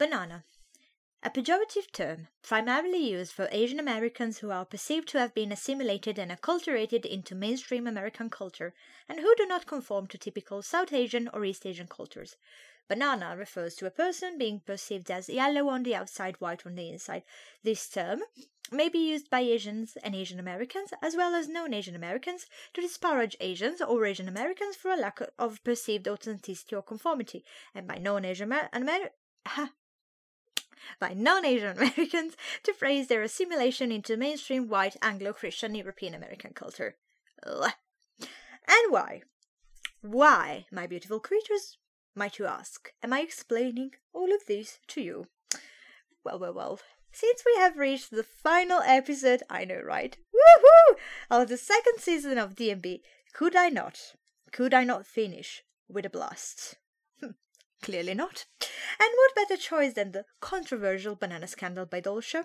Banana. A pejorative term, primarily used for Asian Americans who are perceived to have been assimilated and acculturated into mainstream American culture and who do not conform to typical South Asian or East Asian cultures. Banana refers to a person being perceived as yellow on the outside, white on the inside. This term may be used by Asians and Asian Americans, as well as non Asian Americans, to disparage Asians or Asian Americans for a lack of perceived authenticity or conformity, and by non Asian Americans by non Asian Americans to praise their assimilation into mainstream white Anglo Christian European American culture. Ugh. And why? Why, my beautiful creatures, might you ask, am I explaining all of this to you? Well, well, well. Since we have reached the final episode, I know, right? Woohoo! Of the second season of DMB, could I not, could I not finish with a blast? Clearly not. And what better choice than the controversial banana scandal by Dolsha?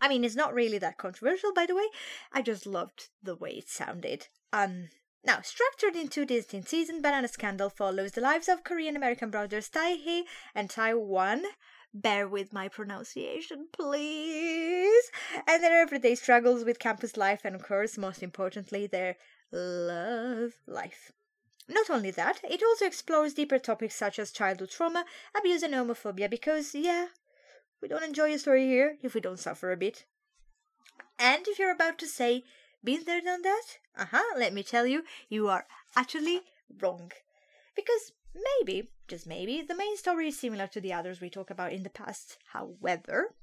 I mean, it's not really that controversial, by the way. I just loved the way it sounded. Um, now, structured in two distinct seasons, Banana Scandal follows the lives of Korean American brothers Tae and Tai Taewhan. Bear with my pronunciation, please. And their everyday struggles with campus life, and of course, most importantly, their love life. Not only that, it also explores deeper topics such as childhood trauma, abuse, and homophobia because, yeah, we don't enjoy a story here if we don't suffer a bit. And if you're about to say, been there, done that? Uh huh, let me tell you, you are utterly wrong. Because maybe, just maybe, the main story is similar to the others we talked about in the past. However,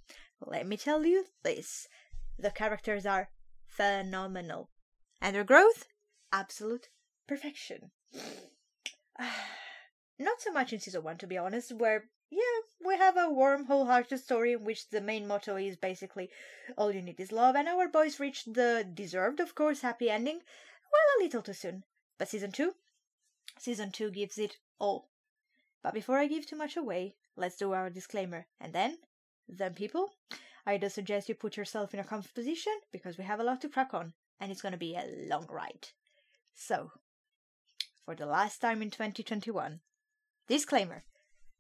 let me tell you this the characters are phenomenal. And their growth? Absolute perfection. Not so much in season one, to be honest, where, yeah, we have a warm, wholehearted story in which the main motto is basically all you need is love, and our boys reach the deserved, of course, happy ending. Well, a little too soon. But season two? Season two gives it all. But before I give too much away, let's do our disclaimer. And then, then people, I do suggest you put yourself in a comfy position because we have a lot to crack on, and it's to be a long ride. So, for the last time in 2021. Disclaimer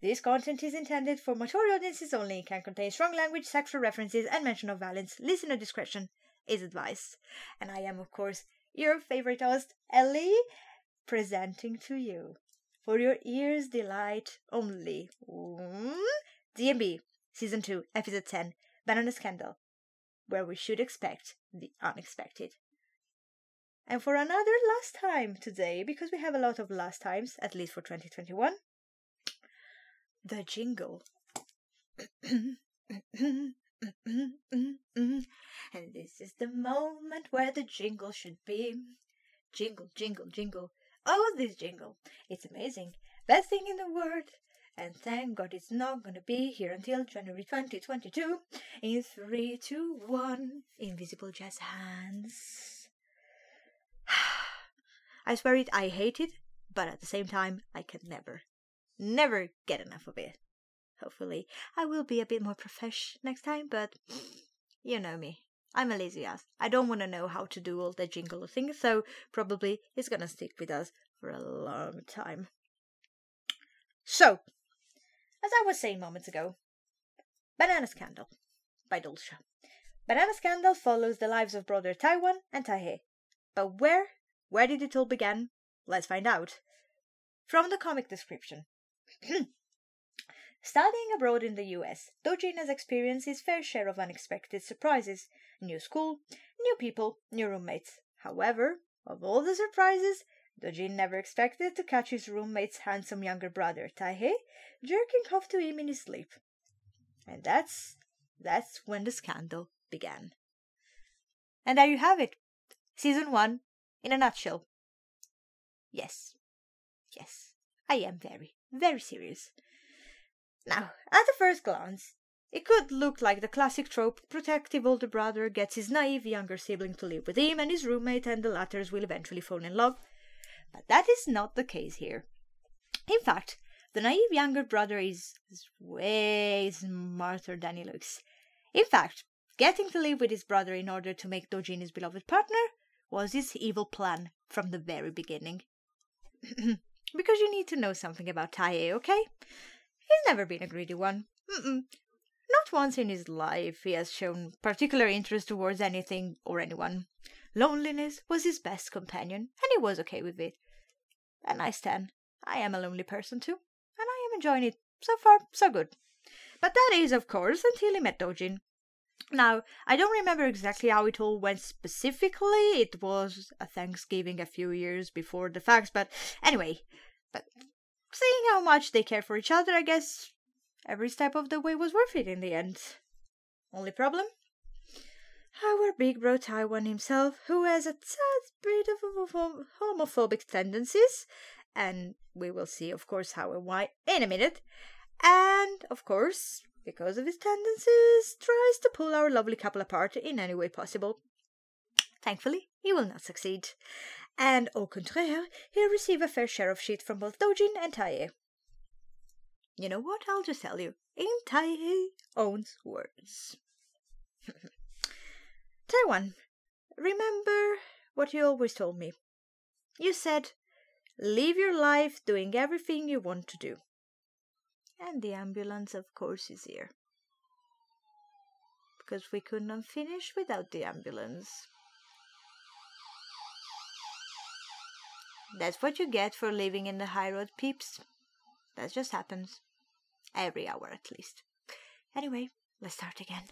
This content is intended for mature audiences only, can contain strong language, sexual references, and mention of violence. Listener discretion is advised. And I am, of course, your favorite host, Ellie, presenting to you, for your ears' delight only, mm, DMB, Season 2, Episode 10, Banana Scandal, where we should expect the unexpected. And for another last time today, because we have a lot of last times, at least for 2021, the jingle. and this is the moment where the jingle should be. Jingle, jingle, jingle. Oh, this jingle. It's amazing. Best thing in the world. And thank God it's not gonna be here until January 2022. In 3, 2, 1. Invisible jazz hands. I swear it, I hate it, but at the same time, I can never, never get enough of it. Hopefully, I will be a bit more profesh next time, but you know me. I'm a lazy ass. I don't want to know how to do all the jingle things, so probably it's gonna stick with us for a long time. So, as I was saying moments ago, Banana Scandal by Dolsha. Banana Scandal follows the lives of brother Taewhan and Tae, but where where did it all begin? Let's find out. From the comic description. Studying abroad in the US, Dojin has experienced his fair share of unexpected surprises new school, new people, new roommates. However, of all the surprises, Dojin never expected to catch his roommate's handsome younger brother, Taehee, jerking off to him in his sleep. And that's that's when the scandal began. And there you have it. Season 1, in a nutshell. Yes, yes, I am very, very serious. Now, at the first glance, it could look like the classic trope protective older brother gets his naive younger sibling to live with him and his roommate, and the latters will eventually fall in love. But that is not the case here. In fact, the naive younger brother is, is way smarter than he looks. In fact, getting to live with his brother in order to make Dojin his beloved partner was his evil plan from the very beginning. because you need to know something about Tae, okay? He's never been a greedy one. Mm-mm. Not once in his life he has shown particular interest towards anything or anyone. Loneliness was his best companion, and he was okay with it. And I stand. I am a lonely person too, and I am enjoying it. So far, so good. But that is, of course, until he met Dojin. Now, I don't remember exactly how it all went specifically. It was a Thanksgiving a few years before the facts, but anyway, but seeing how much they care for each other, I guess every step of the way was worth it in the end. Only problem? Our big bro Taewhan himself, who has a tad bit of homophobic tendencies, and we will see, of course, how and why in a minute, and, of course, because of his tendencies, tries to pull our lovely couple apart in any way possible. Thankfully, he will not succeed, and au contraire, he'll receive a fair share of shit from both Dojin and Tae. You know what? I'll just tell you. In Tae owns words. Taewhan, remember what you always told me. You said, live your life doing everything you want to do. And the ambulance, of course, is here. Because we could not finish without the ambulance. That's what you get for living in the high road, peeps. That just happens. Every hour at least. Anyway, let's start again.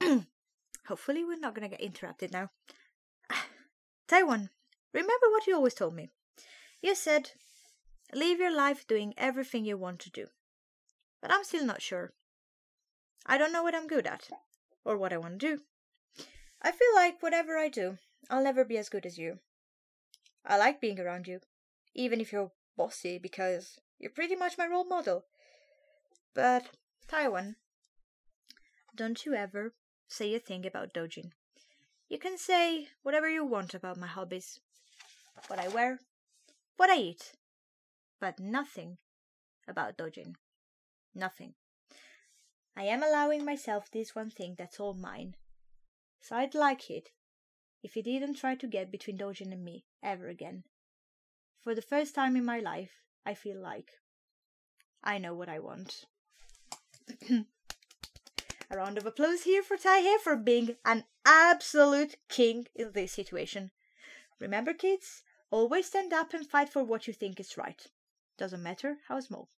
Hopefully, we're not gonna get interrupted now. Taewhan, remember what you always told me. You said, live your life doing everything you want to do. But I'm still not sure. I don't know what I'm good at, or what I want to do. I feel like whatever I do, I'll never be as good as you. I like being around you, even if you're bossy, because you're pretty much my role model. But, Taewhan, don't you ever say a thing about Dojin. You can say whatever you want about my hobbies, what I wear, what I eat, but nothing about Dojin. Nothing. I am allowing myself this one thing that's all mine. So I'd like it if he didn't try to get between Dojin and me ever again. For the first time in my life, I feel like I know what I want. A round of applause here for Tae for being an absolute king in this situation. Remember, kids, always stand up and fight for what you think is right. Doesn't matter how small.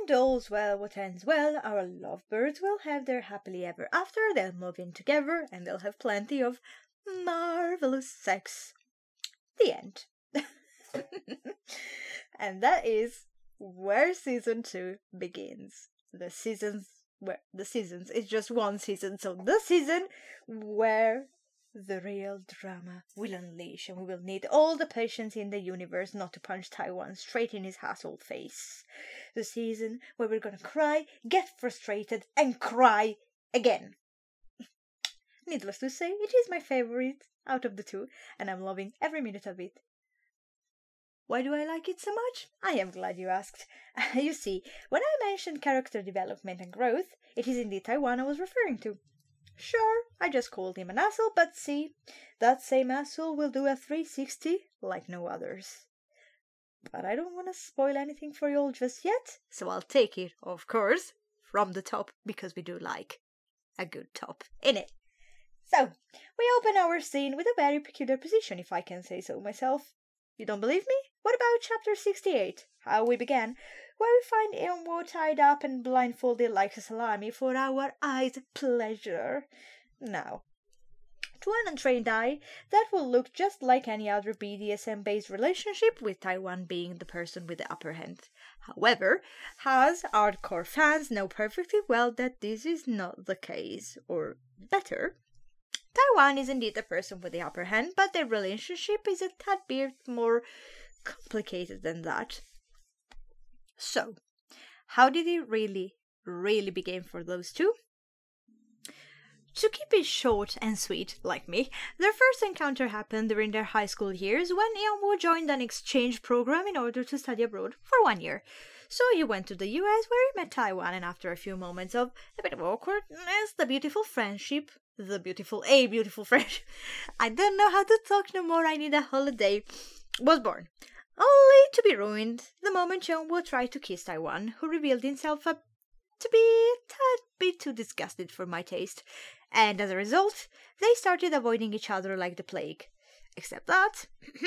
And all's well what ends well. Our lovebirds will have their happily ever after. They'll move in together and they'll have plenty of marvelous sex. The end. and that is where season two begins. The seasons where the seasons is just one season, so the season where the real drama will unleash and we will need all the patience in the universe not to punch Taewhan straight in his asshole face. The season where we're gonna cry, get frustrated, and cry again. Needless to say, it is my favorite out of the two, and I'm loving every minute of it. Why do I like it so much? I am glad you asked. you see, when I mentioned character development and growth, it is indeed Taewhan I was referring to. Sure, I just called him an asshole, but see, that same asshole will do a 360 like no others. But I don't want to spoil anything for you all just yet, so I'll take it, of course, from the top because we do like a good top in it. So, we open our scene with a very peculiar position, if I can say so myself. You don't believe me? What about chapter 68, how we began, where we find Yeonwoo tied up and blindfolded like a salami for our eyes' pleasure? Now, to an untrained eye, that will look just like any other BDSM based relationship, with Taewhan being the person with the upper hand. However, as hardcore fans know perfectly well that this is not the case, or better, Taewhan is indeed the person with the upper hand, but their relationship is a tad bit more complicated than that. So, how did it really, really begin for those two? To keep it short and sweet, like me, their first encounter happened during their high school years when Yeonwoo joined an exchange program in order to study abroad for one year. So he went to the US where he met Taewhan, and after a few moments of a bit of awkwardness, the beautiful friendship the beautiful, a beautiful friendship, I don't know how to talk no more. I need a holiday. Was born. Only to be ruined the moment Yeonwoo tried to kiss Taewhan, who revealed himself a, to be a tad bit too disgusted for my taste, and as a result, they started avoiding each other like the plague. Except that,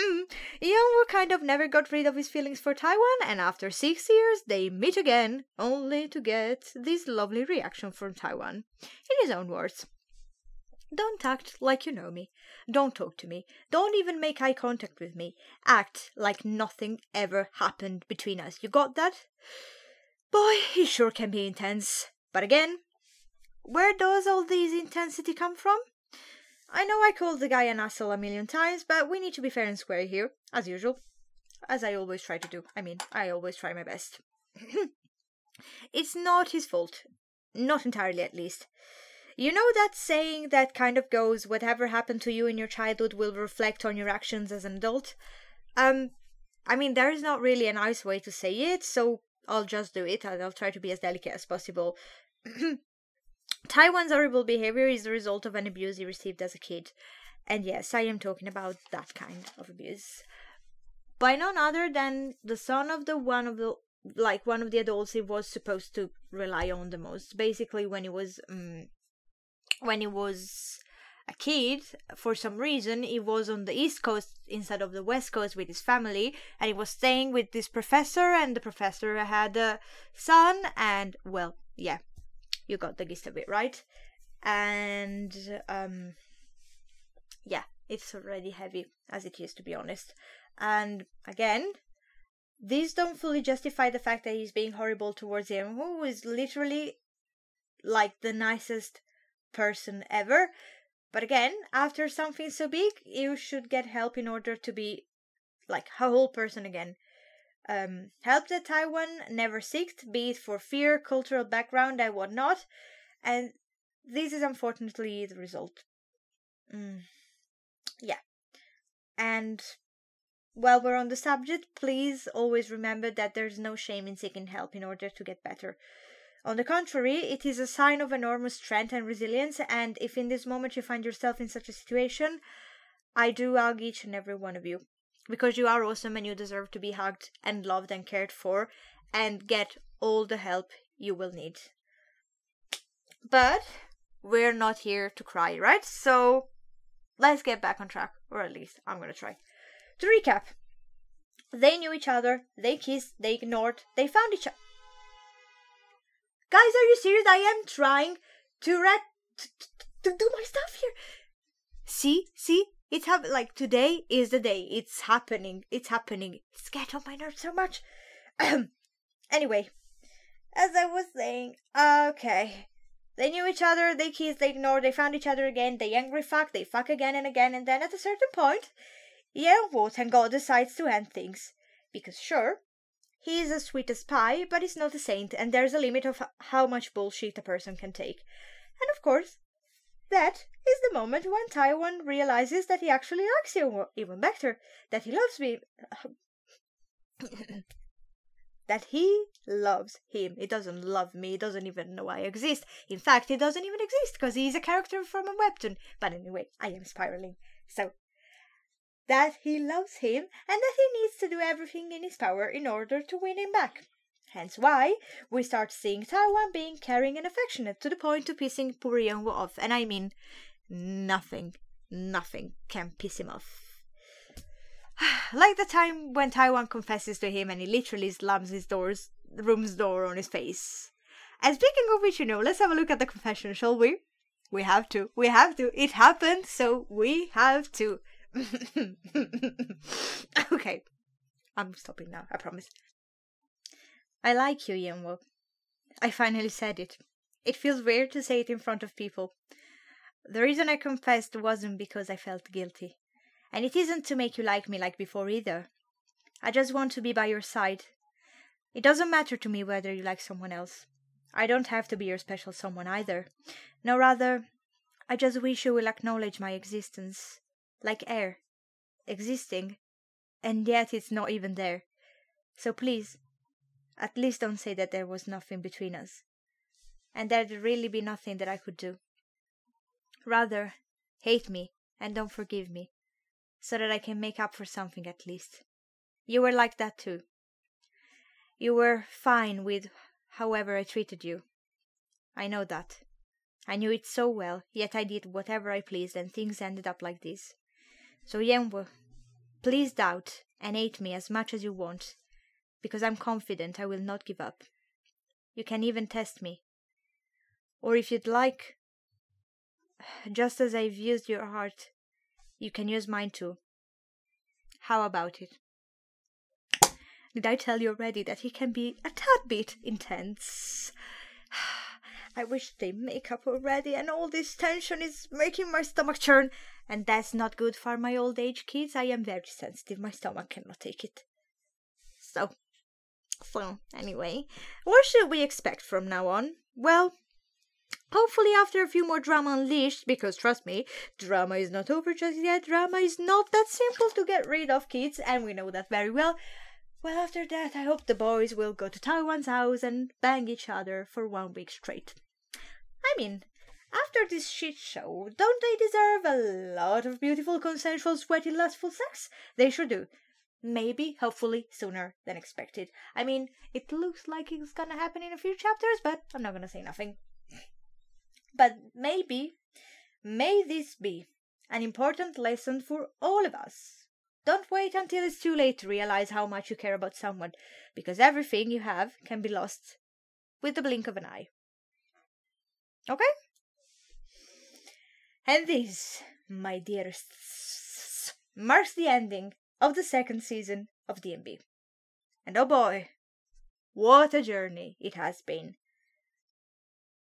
Yeonwoo kind of never got rid of his feelings for Taewhan, and after six years, they meet again, only to get this lovely reaction from Taewhan. In his own words, don't act like you know me. Don't talk to me. Don't even make eye contact with me. Act like nothing ever happened between us. You got that? Boy, he sure can be intense. But again, where does all this intensity come from? I know I called the guy an asshole a million times, but we need to be fair and square here, as usual. As I always try to do. I mean, I always try my best. it's not his fault. Not entirely, at least. You know that saying that kind of goes, whatever happened to you in your childhood will reflect on your actions as an adult? Um, I mean, there is not really a nice way to say it, so I'll just do it and I'll try to be as delicate as possible. Taewhan's horrible behavior is the result of an abuse he received as a kid. And yes, I am talking about that kind of abuse. By none other than the son of the one of the like one of the adults he was supposed to rely on the most. Basically, when he was um, when he was a kid, for some reason, he was on the East Coast instead of the West Coast with his family, and he was staying with this professor, and the professor had a son, and well, yeah, you got the gist of it, right? And um, yeah, it's already heavy as it is, to be honest. And again, these don't fully justify the fact that he's being horrible towards him, who is literally like the nicest person ever. But again, after something so big, you should get help in order to be like a whole person again. Um, help that Taewhan never seeked, be it for fear, cultural background, and whatnot. And this is unfortunately the result. Mm. Yeah. And while we're on the subject, please always remember that there's no shame in seeking help in order to get better. On the contrary, it is a sign of enormous strength and resilience, and if in this moment you find yourself in such a situation, I do hug each and every one of you. Because you are awesome and you deserve to be hugged and loved and cared for and get all the help you will need. But we're not here to cry, right? So let's get back on track, or at least I'm gonna try. To recap, they knew each other, they kissed, they ignored, they found each other. Guys, are you serious? I am trying to ret to, to, do my stuff here. See, see, it's happening. Like today is the day. It's happening. It's happening. It's getting on my nerves so much. anyway, as I was saying, okay. They knew each other, they kissed, they ignored, they found each other again, they angry fuck, they fuck again and again, and then at a certain point, yeah, what and God decides to end things. Because sure, he is as sweet as pie, but he's not a saint, and there's a limit of how much bullshit a person can take. And of course, that is the moment when Taewhan realizes that he actually likes you even better, that he loves me. that he loves him. He doesn't love me. He doesn't even know I exist. In fact, he doesn't even exist because he's a character from a webtoon. But anyway, I am spiraling. So that he loves him and that he needs to do everything in his power in order to win him back. Hence why we start seeing Taewhan being caring and affectionate to the point of pissing poor Yeonwoo off. And I mean, nothing, nothing can piss him off. like the time when Taewhan confesses to him and he literally slams his doors, room's door on his face. And speaking of which, you know, let's have a look at the confession, shall we? We have to. We have to. It happened, so we have to. okay. I'm stopping now, I promise. I like you, Yeonwoo. I finally said it. It feels weird to say it in front of people. The reason I confessed wasn't because I felt guilty. And it isn't to make you like me like before either. I just want to be by your side. It doesn't matter to me whether you like someone else. I don't have to be your special someone either. No, rather, I just wish you will acknowledge my existence like air, existing, and yet it's not even there. So please, at least don't say that there was nothing between us, and there'd really be nothing that I could do. Rather, hate me and don't forgive me, so that I can make up for something at least. You were like that too. You were fine with however I treated you. I know that. I knew it so well, yet I did whatever I pleased and things ended up like this. So Yeonwoo, please doubt and hate me as much as you want, because I'm confident I will not give up. You can even test me. Or if you'd like, just as I've used your heart, you can use mine too. How about it? Did I tell you already that he can be a tad bit intense? I wish they make up already, and all this tension is making my stomach churn, and that's not good for my old age, kids. I am very sensitive. My stomach cannot take it. So, so anyway, what should we expect from now on? Well, Hopefully, after a few more drama unleashed, because trust me, drama is not over just yet. Drama is not that simple to get rid of, kids, and we know that very well. Well, after that, I hope the boys will go to Taewhan's house and bang each other for one week straight. I mean, after this shit show, don't they deserve a lot of beautiful, consensual, sweaty, lustful sex? They sure do. Maybe, hopefully, sooner than expected. I mean, it looks like it's gonna happen in a few chapters, but I'm not gonna say nothing. But maybe, may this be an important lesson for all of us don't wait until it's too late to realize how much you care about someone, because everything you have can be lost with the blink of an eye. Okay? And this, my dearest, marks the ending of the second season of DMB. And oh boy, what a journey it has been.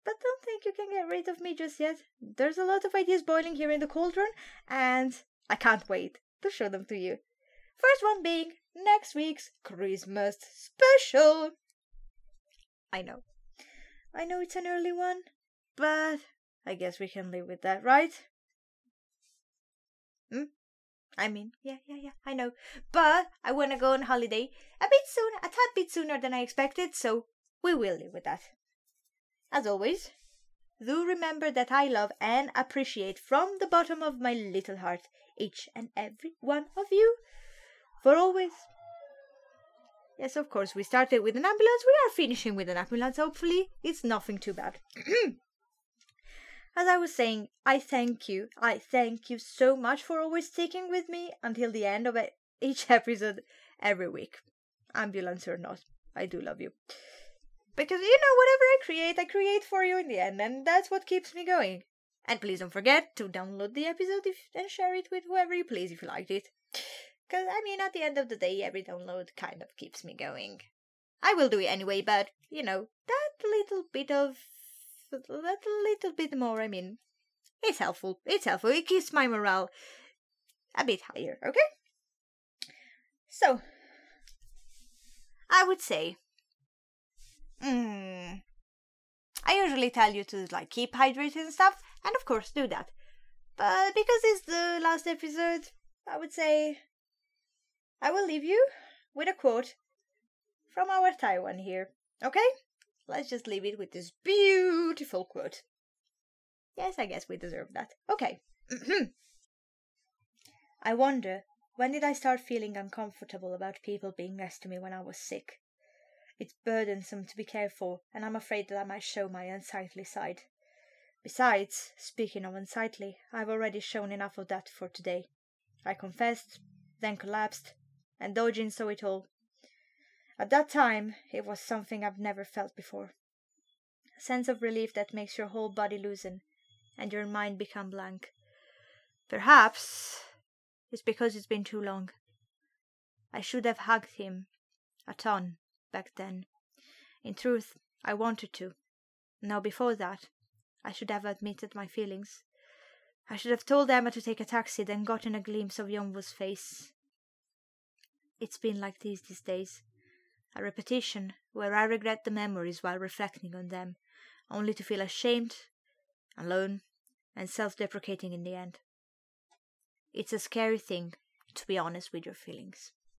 But don't think you can get rid of me just yet. There's a lot of ideas boiling here in the cauldron, and I can't wait to show them to you. First one being next week's Christmas special. I know. I know it's an early one, but I guess we can live with that, right? Hmm? I mean, yeah, yeah, yeah, I know. But I want to go on holiday a bit sooner, a tad bit sooner than I expected, so we will live with that. As always, do remember that I love and appreciate from the bottom of my little heart each and every one of you. For always. Yes, of course, we started with an ambulance. We are finishing with an ambulance, hopefully. It's nothing too bad. As I was saying, I thank you. I thank you so much for always sticking with me until the end of each episode every week. Ambulance or not, I do love you. Because, you know, whatever I create, I create for you in the end, and that's what keeps me going. And please don't forget to download the episode if, and share it with whoever you please if you liked it. Because, I mean, at the end of the day, every download kind of keeps me going. I will do it anyway, but, you know, that little bit of. That little bit more, I mean, it's helpful. It's helpful. It keeps my morale a bit higher, okay? So, I would say. Hmm. I usually tell you to, like, keep hydrated and stuff, and of course do that. But because it's the last episode, I would say I will leave you with a quote from our Taewhan here. Okay? Let's just leave it with this beautiful quote. Yes, I guess we deserve that. Okay. I wonder, when did I start feeling uncomfortable about people being next to me when I was sick? It's burdensome to be careful, and I'm afraid that I might show my unsightly side. Besides, speaking of unsightly, I've already shown enough of that for today. I confessed, then collapsed, and Dojin saw it all. At that time, it was something I've never felt before. A sense of relief that makes your whole body loosen and your mind become blank. Perhaps it's because it's been too long. I should have hugged him a ton back then. In truth, I wanted to. Now, before that, I should have admitted my feelings. I should have told Emma to take a taxi, then gotten a glimpse of Yeonwoo's face. It's been like this these days. A repetition where I regret the memories while reflecting on them, only to feel ashamed, alone, and self deprecating in the end. It's a scary thing to be honest with your feelings.